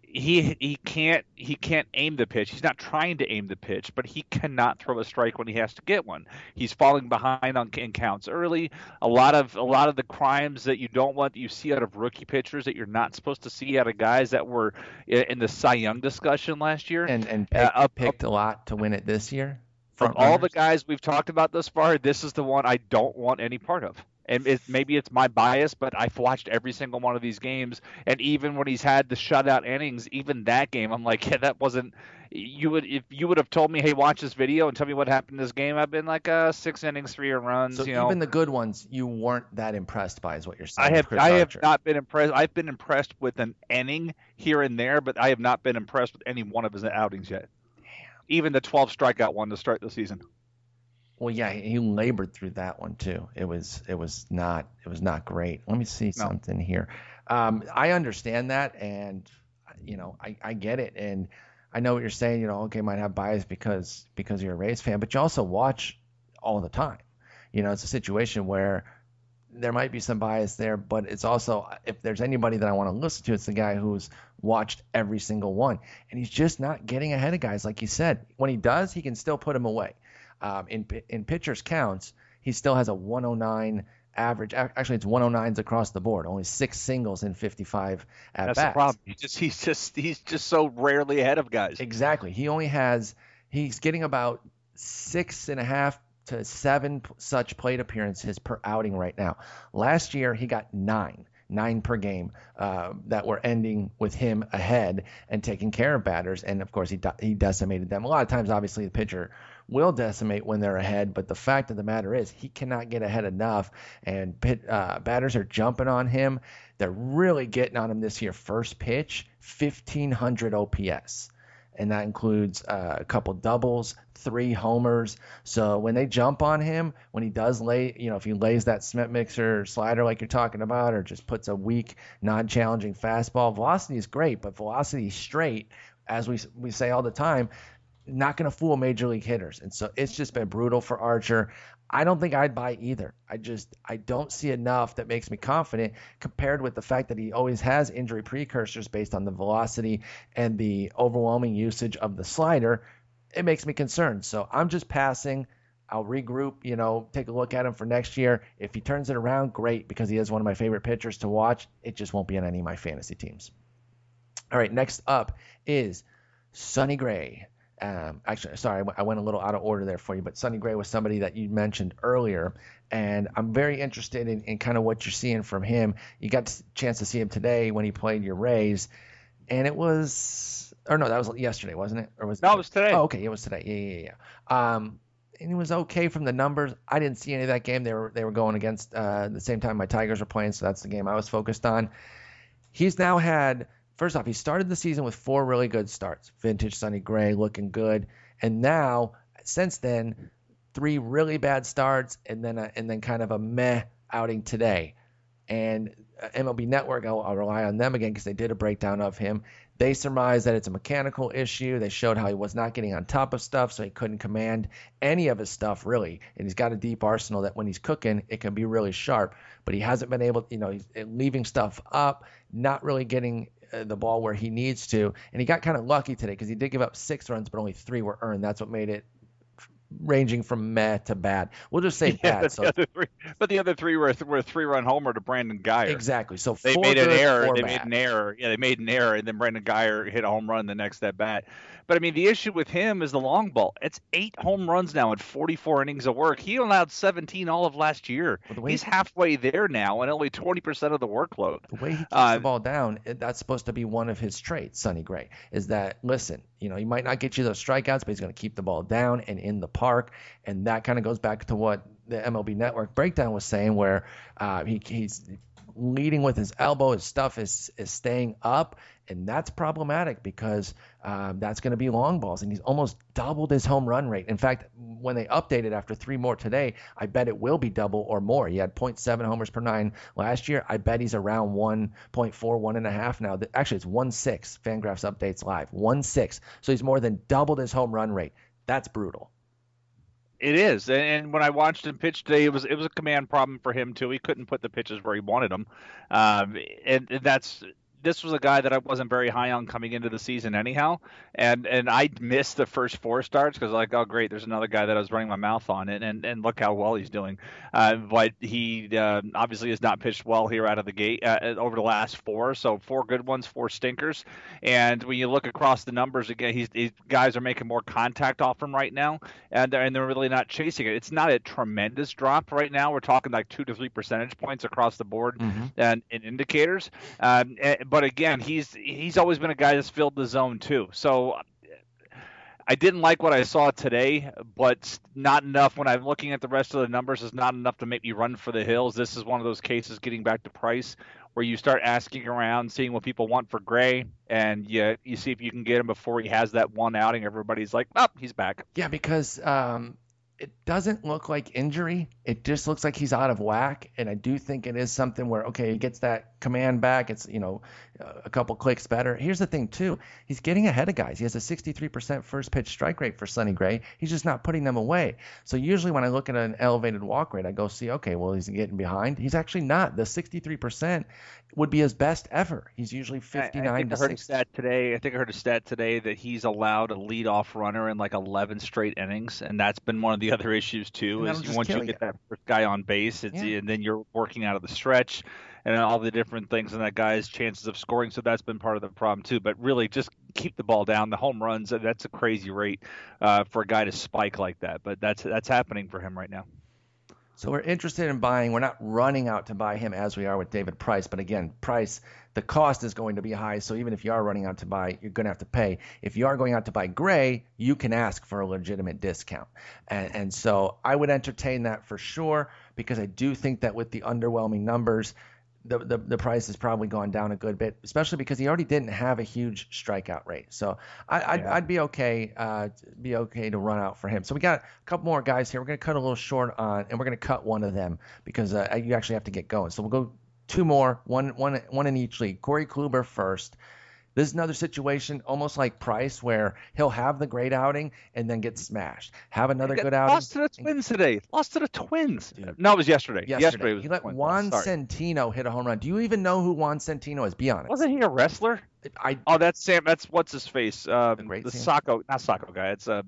he he can't he can't aim the pitch. He's not trying to aim the pitch, but he cannot throw a strike when he has to get one. He's falling behind on in counts early. A lot of a lot of the crimes that you don't want that you see out of rookie pitchers that you're not supposed to see out of guys that were in the Cy Young discussion last year. And and pick, uh, picked a lot to win it this year. From all the guys we've talked about thus far, this is the one I don't want any part of and it, maybe it's my bias, but I've watched every single one of these games, and even when he's had the shutout innings, even that game, I'm like, yeah, that wasn't. You would if you would have told me, hey, watch this video and tell me what happened in this game. I've been like, uh, six innings, three runs. So you know, even the good ones, you weren't that impressed by, is what you're saying. I have I have not been impressed. I've been impressed with an inning here and there, but I have not been impressed with any one of his outings yet. Damn. Even the 12 strikeout one to start the season. Well, yeah, he labored through that one too. It was it was not it was not great. Let me see no. something here. Um, I understand that, and you know, I, I get it, and I know what you're saying. You know, okay, might have bias because because you're a Rays fan, but you also watch all the time. You know, it's a situation where there might be some bias there, but it's also if there's anybody that I want to listen to, it's the guy who's watched every single one, and he's just not getting ahead of guys like you said. When he does, he can still put him away um, in in pitchers counts, he still has a 109 average. Actually, it's 109s across the board. Only six singles in 55 at That's bats. the problem. He just he's just he's just so rarely ahead of guys. Exactly. He only has he's getting about six and a half to seven such plate appearances per outing right now. Last year he got nine nine per game uh, that were ending with him ahead and taking care of batters. And of course, he he decimated them. A lot of times, obviously, the pitcher will decimate when they're ahead. But the fact of the matter is, he cannot get ahead enough, and pit, uh, batters are jumping on him. They're really getting on him this year. First pitch, 1500 OPS. And that includes uh, a couple doubles, three homers. So when they jump on him, when he does lay, you know, if he lays that cement mixer slider like you're talking about, or just puts a weak, non-challenging fastball, velocity is great, but velocity straight, as we we say all the time, not going to fool major league hitters. And so it's just been brutal for Archer. I don't think I'd buy either. I just I don't see enough that makes me confident compared with the fact that he always has injury precursors based on the velocity and the overwhelming usage of the slider. It makes me concerned. So I'm just passing. I'll regroup, you know, take a look at him for next year. If he turns it around, great, because he is one of my favorite pitchers to watch. It just won't be on any of my fantasy teams. All right, next up is Sonny Gray. Um, actually, sorry, I went a little out of order there for you, but Sonny Gray was somebody that you mentioned earlier, and I'm very interested in, in kind of what you're seeing from him. You got a chance to see him today when he played your Rays, and it was, or no, that was yesterday, wasn't it? Or was no, it was today. Oh, okay, it was today. Yeah, yeah, yeah. Um, and it was okay from the numbers. I didn't see any of that game. They were they were going against uh, the same time my Tigers were playing, so that's the game I was focused on. He's now had First off, he started the season with four really good starts. Vintage Sonny Gray looking good, and now since then, three really bad starts, and then a, and then kind of a meh outing today. And uh, MLB Network, I'll, I'll rely on them again because they did a breakdown of him. They surmised that it's a mechanical issue. They showed how he was not getting on top of stuff, so he couldn't command any of his stuff really. And he's got a deep arsenal that when he's cooking, it can be really sharp. But he hasn't been able, you know, he's leaving stuff up, not really getting uh, the ball where he needs to. And he got kind of lucky today because he did give up six runs, but only three were earned. That's what made it ranging from meh to bad. We'll just say yeah, bad. So, the three, but the other three were, were a three-run homer to Brandon Guyer. Exactly. So they made an error. They bad. made an error. Yeah, they made an error, and then Brandon Guyer hit a home run the next at bat. But I mean, the issue with him is the long ball. It's eight home runs now in 44 innings of work. He allowed 17 all of last year. Well, He's halfway there now, and only 20% of the workload. The way he keeps uh, the ball down, that's supposed to be one of his traits, Sonny Gray. Is that listen? You know, he might not get you those strikeouts, but he's going to keep the ball down and in the park, and that kind of goes back to what the MLB Network breakdown was saying, where uh, he, he's leading with his elbow. His stuff is is staying up, and that's problematic because um, that's going to be long balls, and he's almost doubled his home run rate. In fact, when they updated after three more today, I bet it will be double or more. He had 0.7 homers per nine last year. I bet he's around 1.4, one and a half now. Actually, it's 1.6. Fangraphs updates live 1.6. So he's more than doubled his home run rate. That's brutal. It is, and when I watched him pitch today, it was it was a command problem for him too. He couldn't put the pitches where he wanted them, um, and, and that's this was a guy that I wasn't very high on coming into the season anyhow, and and I missed the first four starts because like oh great there's another guy that I was running my mouth on and and, and look how well he's doing, uh, but he uh, obviously has not pitched well here out of the gate uh, over the last four so four good ones four stinkers, and when you look across the numbers again he's, he's guys are making more contact off him right now and they're, and they're really not chasing it. It's not a tremendous drop right now. We're talking like two to three percentage points across the board mm-hmm. and in indicators. Um, but again, he's he's always been a guy that's filled the zone too. So I didn't like what I saw today, but not enough. When I'm looking at the rest of the numbers, is not enough to make me run for the hills. This is one of those cases, getting back to price, where you start asking around, seeing what people want for Gray, and you you see if you can get him before he has that one outing. Everybody's like, "Up, oh, he's back." Yeah, because um, it doesn't look like injury. It just looks like he's out of whack. And I do think it is something where, okay, he gets that command back. It's, you know, a couple clicks better. Here's the thing, too. He's getting ahead of guys. He has a 63% first pitch strike rate for Sonny Gray. He's just not putting them away. So usually when I look at an elevated walk rate, I go see, okay, well, he's getting behind. He's actually not. The 63% would be his best ever. He's usually 59 I, I think I heard a stat today. I think I heard a stat today that he's allowed a leadoff runner in like 11 straight innings, and that's been one of the other issues too. Is once you get that first guy on base, it's yeah. and then you're working out of the stretch and all the different things and that guy's chances of scoring. So that's been part of the problem too. But really, just keep the ball down. The home runs that's a crazy rate uh, for a guy to spike like that. But that's that's happening for him right now. So we're interested in buying. We're not running out to buy him as we are with David Price. But again, Price, the cost is going to be high. So even if you are running out to buy, you're going to have to pay. If you are going out to buy Gray, you can ask for a legitimate discount. And, and so I would entertain that for sure because I do think that with the underwhelming numbers, the, the, the price has probably gone down a good bit, especially because he already didn't have a huge strikeout rate. So I, would yeah. I'd be okay, uh, be okay to run out for him. So we got a couple more guys here. We're gonna cut a little short on, and we're gonna cut one of them because uh, you actually have to get going. So we'll go two more, one one one in each league. Corey Kluber first. This is another situation almost like Price where he'll have the great outing and then get smashed. Have another good outing. Lost to the Twins today. Lost to the Twins. Dude. No, it was yesterday. Yesterday, yesterday was he let Juan Centeno hit a home run. Do you even know who Juan Centeno is? Be honest. Wasn't he a wrestler? I, oh, that's Sam. That's what's his face. Um, the, the Socko, not Socko guy. It's uh,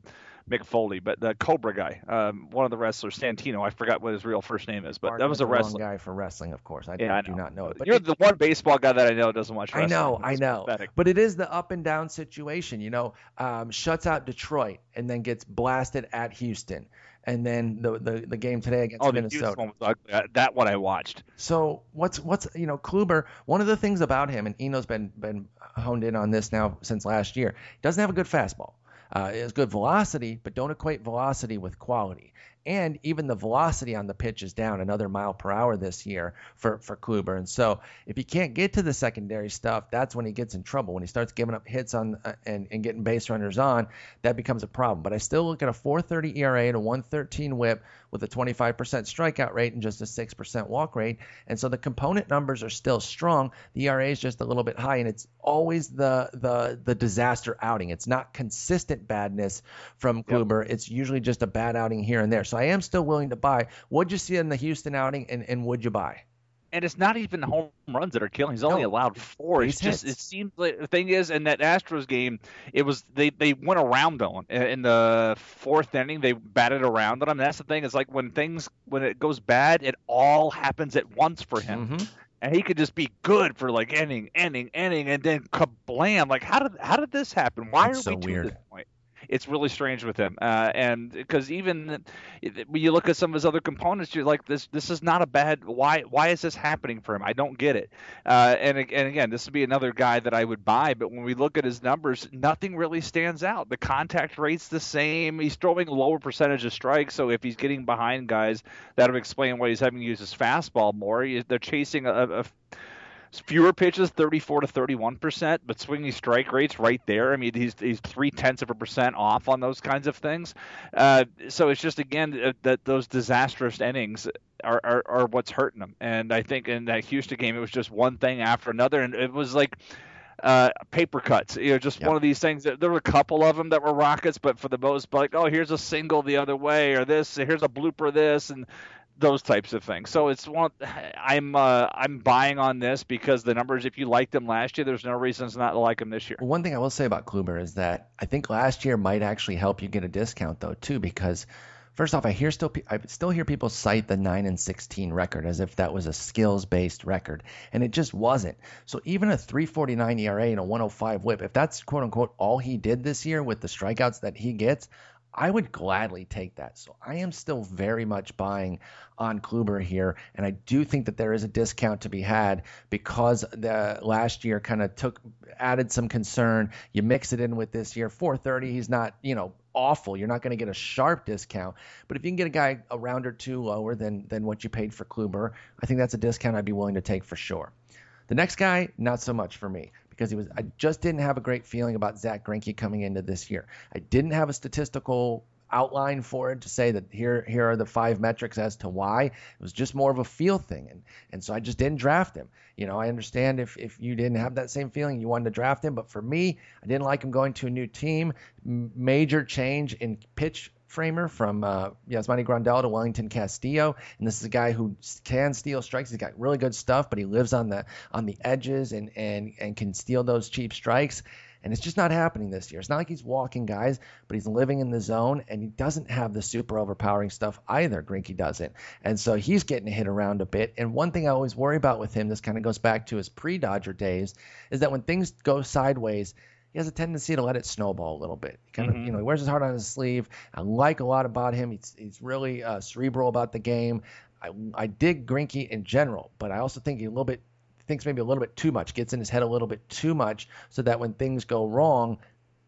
Mick Foley, but the Cobra guy, um, one of the wrestlers, Santino. I forgot what his real first name is, but Mark that was a wrestler. guy for wrestling, of course. I, yeah, I do not know it. But You're it, the one baseball guy that I know doesn't watch wrestling. I know, I know. Pathetic. But it is the up and down situation. You know, um, shuts out Detroit and then gets blasted at Houston and then the the, the game today against oh, Minnesota. One. That one I watched. So what's what's you know Kluber? One of the things about him, and Eno's been been honed in on this now since last year. He doesn't have a good fastball. Uh, has good velocity, but don't equate velocity with quality and even the velocity on the pitch is down another mile per hour this year for for Kluber. And so if he can't get to the secondary stuff, that's when he gets in trouble. When he starts giving up hits on uh, and and getting base runners on, that becomes a problem. But I still look at a 4.30 ERA and a 113 WHIP with a 25% strikeout rate and just a 6% walk rate. And so the component numbers are still strong. The ERA is just a little bit high, and it's always the the the disaster outing. It's not consistent badness from Kluber. Yep. It's usually just a bad outing here and there. So I am still willing to buy. What'd you see in the Houston outing, and, and would you buy? and it's not even home runs that are killing. He's only no, allowed four. It's just hits. it seems like the thing is in that Astros game, it was they they went around on in the fourth inning. They batted around on him. That's the thing. Is like when things when it goes bad, it all happens at once for him. Mm-hmm. And he could just be good for like inning, inning, inning, and then kablam! Like how did how did this happen? Why That's are so we to weird. this point? It's really strange with him. Uh, and because even when you look at some of his other components, you're like, this this is not a bad. Why why is this happening for him? I don't get it. Uh, and and again, this would be another guy that I would buy. But when we look at his numbers, nothing really stands out. The contact rate's the same. He's throwing lower percentage of strikes. So if he's getting behind guys, that would explain why he's having to use his fastball more. They're chasing a, a fewer pitches, 34 to 31 percent, but swinging strike rates right there. I mean, he's he's three tenths of a percent off on those kinds of things. Uh, so it's just again uh, that those disastrous innings are, are are what's hurting them. And I think in that Houston game, it was just one thing after another, and it was like uh, paper cuts. You know, just yep. one of these things. That, there were a couple of them that were rockets, but for the most, part, like, oh, here's a single the other way, or this, here's a blooper, this, and those types of things. So it's one. I'm uh, I'm buying on this because the numbers. If you liked them last year, there's no reasons not to like them this year. One thing I will say about Kluber is that I think last year might actually help you get a discount though too because. First off, I hear still I still hear people cite the 9 and 16 record as if that was a skills-based record, and it just wasn't. So even a 3.49 ERA and a 105 WHIP, if that's quote unquote all he did this year with the strikeouts that he gets, I would gladly take that. So I am still very much buying on Kluber here, and I do think that there is a discount to be had because the last year kind of took added some concern. You mix it in with this year, 430. He's not, you know, awful. You're not going to get a sharp discount, but if you can get a guy a round or two lower than than what you paid for Kluber, I think that's a discount I'd be willing to take for sure. The next guy, not so much for me because he was I just didn't have a great feeling about Zach Greinke coming into this year. I didn't have a statistical outline for it to say that here here are the five metrics as to why. It was just more of a feel thing, and and so I just didn't draft him. You know, I understand if if you didn't have that same feeling, you wanted to draft him, but for me, I didn't like him going to a new team. Major change in pitch framer from uh, Yasmani Grandal to Wellington Castillo, and this is a guy who can steal strikes. He's got really good stuff, but he lives on the on the edges and and and can steal those cheap strikes. And it's just not happening this year. It's not like he's walking guys, but he's living in the zone, and he doesn't have the super overpowering stuff either. Greinke doesn't, and so he's getting hit around a bit. And one thing I always worry about with him, this kind of goes back to his pre-Dodger days, is that when things go sideways he has a tendency to let it snowball a little bit. He kind mm-hmm. of, you know, he wears his heart on his sleeve. I like a lot about him. He's, he's really uh, cerebral about the game. I, I dig Greinke in general, but I also think he a little bit thinks maybe a little bit too much, gets in his head a little bit too much, so that when things go wrong,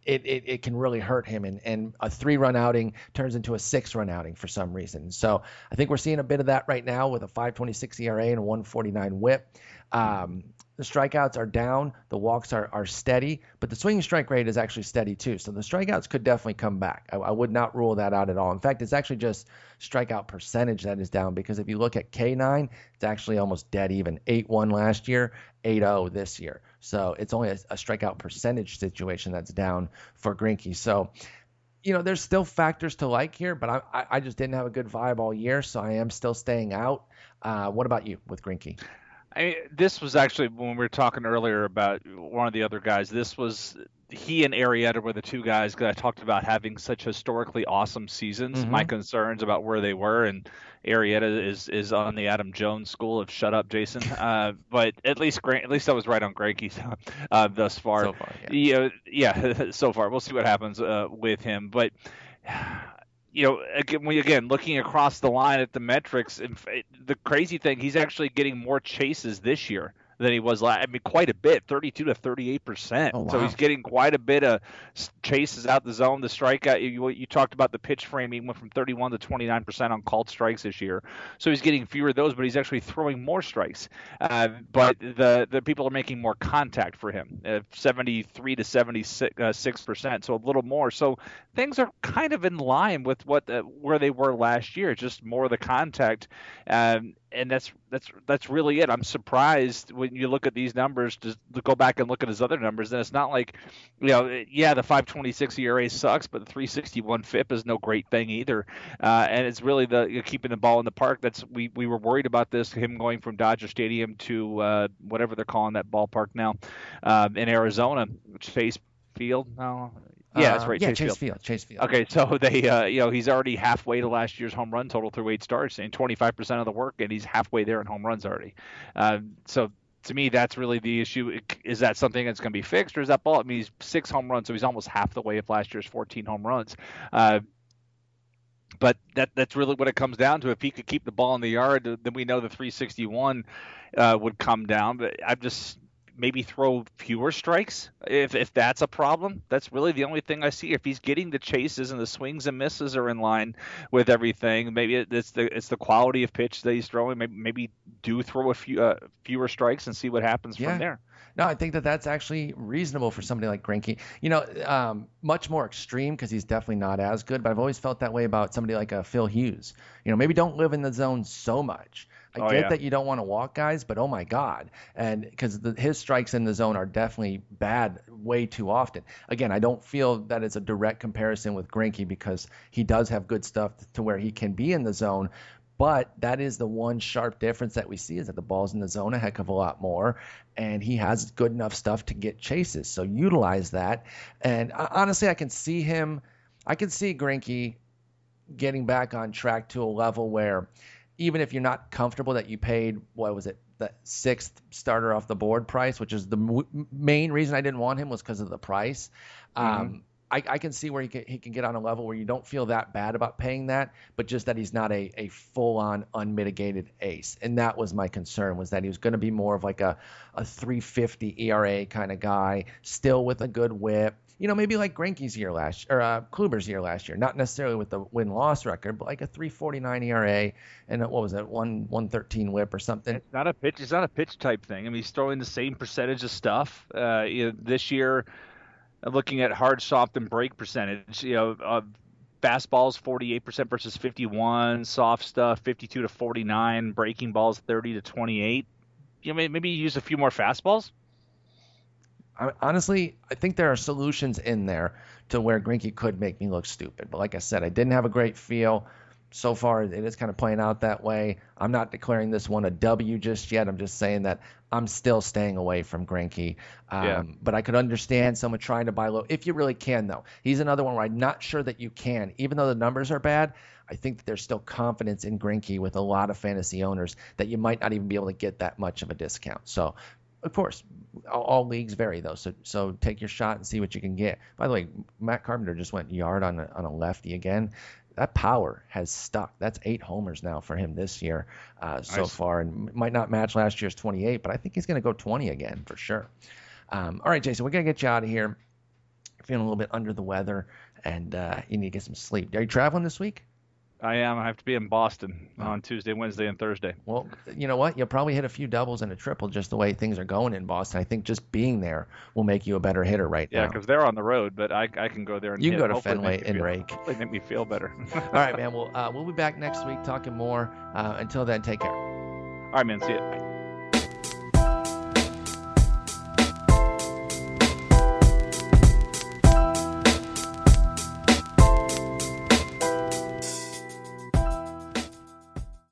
it, it, it can really hurt him. And, and a three run outing turns into a six run outing for some reason. So I think we're seeing a bit of that right now with a 526 ERA and a 149 whip. Um, the strikeouts are down, the walks are, are steady, but the swinging strike rate is actually steady too. So the strikeouts could definitely come back. I, I, would not rule that out at all. In fact, it's actually just strikeout percentage that is down because if you look at K9, it's actually almost dead even. 8 1 last year, 8 0 this year. So it's only a, a strikeout percentage situation that's down for Greinke. So you know, there's still factors to like here, but I, I just didn't have a good vibe all year, so I am still staying out. Uh, what about you with Greinke? I, this was actually when we were talking earlier about one of the other guys. This was he and Arrieta were the two guys that I talked about having such historically awesome seasons. Mm-hmm. My concerns about where they were, and Arrieta is is on the Adam Jones school of shut up, Jason. Uh, but at least at least I was right on Greinke uh, thus far. So far, yeah. yeah, yeah, so far. We'll see what happens uh, with him, but you know, again, again, looking across the line at the metrics, and the crazy thing, he's actually getting more chases this year than he was last. I mean, quite a bit, 32 to 38 percent. Oh, wow. So he's getting quite a bit of chases out the zone. The strikeout, you, you talked about the pitch frame. He went from 31 to 29 percent on called strikes this year. So he's getting fewer of those, but he's actually throwing more strikes. Uh, but the the people are making more contact for him, uh, 73 to 76 uh, percent. So a little more. So things are kind of in line with what uh, where they were last year. Just more of the contact. Um, and that's that's that's really it. I'm surprised when you look at these numbers to, to, go back and look at his other numbers, and it's not like, you know, yeah, the 5.26 ERA sucks, but the 3.61 FIP is no great thing either. Uh, and it's really the you know, keeping the ball in the park. That's we we were worried about this him going from Dodger Stadium to uh, whatever they're calling that ballpark now uh, in Arizona, Chase Field. No, yeah, that's uh, right. yeah, Chase, Chase Field. Field. Chase Field. Okay, so they, uh, you know, he's already halfway to last year's home run total through eight starts, and 25% of the work, and he's halfway there in home runs already. Uh, so to me, that's really the issue. Is that something that's going to be fixed, or is that ball? I mean, he's six home runs, so he's almost half the way of last year's 14 home runs. Uh, but that that's really what it comes down to. If he could keep the ball in the yard, then we know the 361 uh, would come down. But I'm just maybe throw fewer strikes if if that's a problem. That's really the only thing I see. If he's getting the chases and the swings and misses are in line with everything, maybe it's the it's the quality of pitch that he's throwing. Maybe, maybe do throw a few uh, fewer strikes and see what happens yeah. from there. No, I think that that's actually reasonable for somebody like Greinke. You know, um, much more extreme because he's definitely not as good. But I've always felt that way about somebody like a uh, Phil Hughes. You know, maybe don't live in the zone so much. I oh, get yeah. that you don't want to walk guys, but oh my God. And because his strikes in the zone are definitely bad way too often. Again, I don't feel that it's a direct comparison with Greinke because he does have good stuff to where he can be in the zone. But that is the one sharp difference that we see is that the ball's in the zone a heck of a lot more, and he has good enough stuff to get chases. So utilize that. And honestly, I can see him. I can see Greinke getting back on track to a level where even if you're not comfortable that you paid what was it the sixth starter off the board price, which is the m- main reason I didn't want him was because of the price. Mm-hmm. Um, I, I, can see where he can, he can get on a level where you don't feel that bad about paying that, but just that he's not a, a full on unmitigated ace. And that was my concern was that he was going to be more of like a, a 350 ERA kind of guy, still with a good whip, you know, maybe like Greinke's year last or uh, Kluber's year last year, not necessarily with the win loss record, but like a 3.49 ERA and what was it, one 113 WHIP or something. It's not a pitch. It's not a pitch type thing. I mean, he's throwing the same percentage of stuff. Uh, you know, this year, uh, looking at hard, soft, and break percentage, you know. Uh, fastballs 48% versus 51 soft stuff 52 to 49 breaking balls 30 to 28 you know maybe use a few more fastballs I, honestly, I think there are solutions in there to where Greinke could make me look stupid. But like I said, I didn't have a great feel. So far, it is kind of playing out that way. I'm not declaring this one a W just yet. I'm just saying that I'm still staying away from Greinke. Um, yeah. But I could understand someone trying to buy low if you really can, though. He's another one where I'm not sure that you can, even though the numbers are bad. I think that there's still confidence in Greinke with a lot of fantasy owners that you might not even be able to get that much of a discount. So of course, all, all, leagues vary though, so so take your shot and see what you can get. By the way, Matt Carpenter just went yard on a, on a lefty again. That power has stuck. That's eight homers now for him this year uh, so nice. far, and might not match last year's 28, but I think he's going to go 20 again for sure. Um, all right, Jason, we're going to get you out of here. Feeling a little bit under the weather, and uh, you need to get some sleep. Are you traveling this week? I am. I have to be in Boston on Tuesday, Wednesday, and Thursday. Well, you know what? You'll probably hit a few doubles and a triple just the way things are going in Boston. I think just being there will make you a better hitter right yeah, now. Yeah, because they're on the road, but I, I can go there and you can hit. go to Fenway and feel, rake. Hopefully, make me feel better. All right, man. Well, uh, we'll be back next week talking more. Uh, until then, take care. All right, man. See you.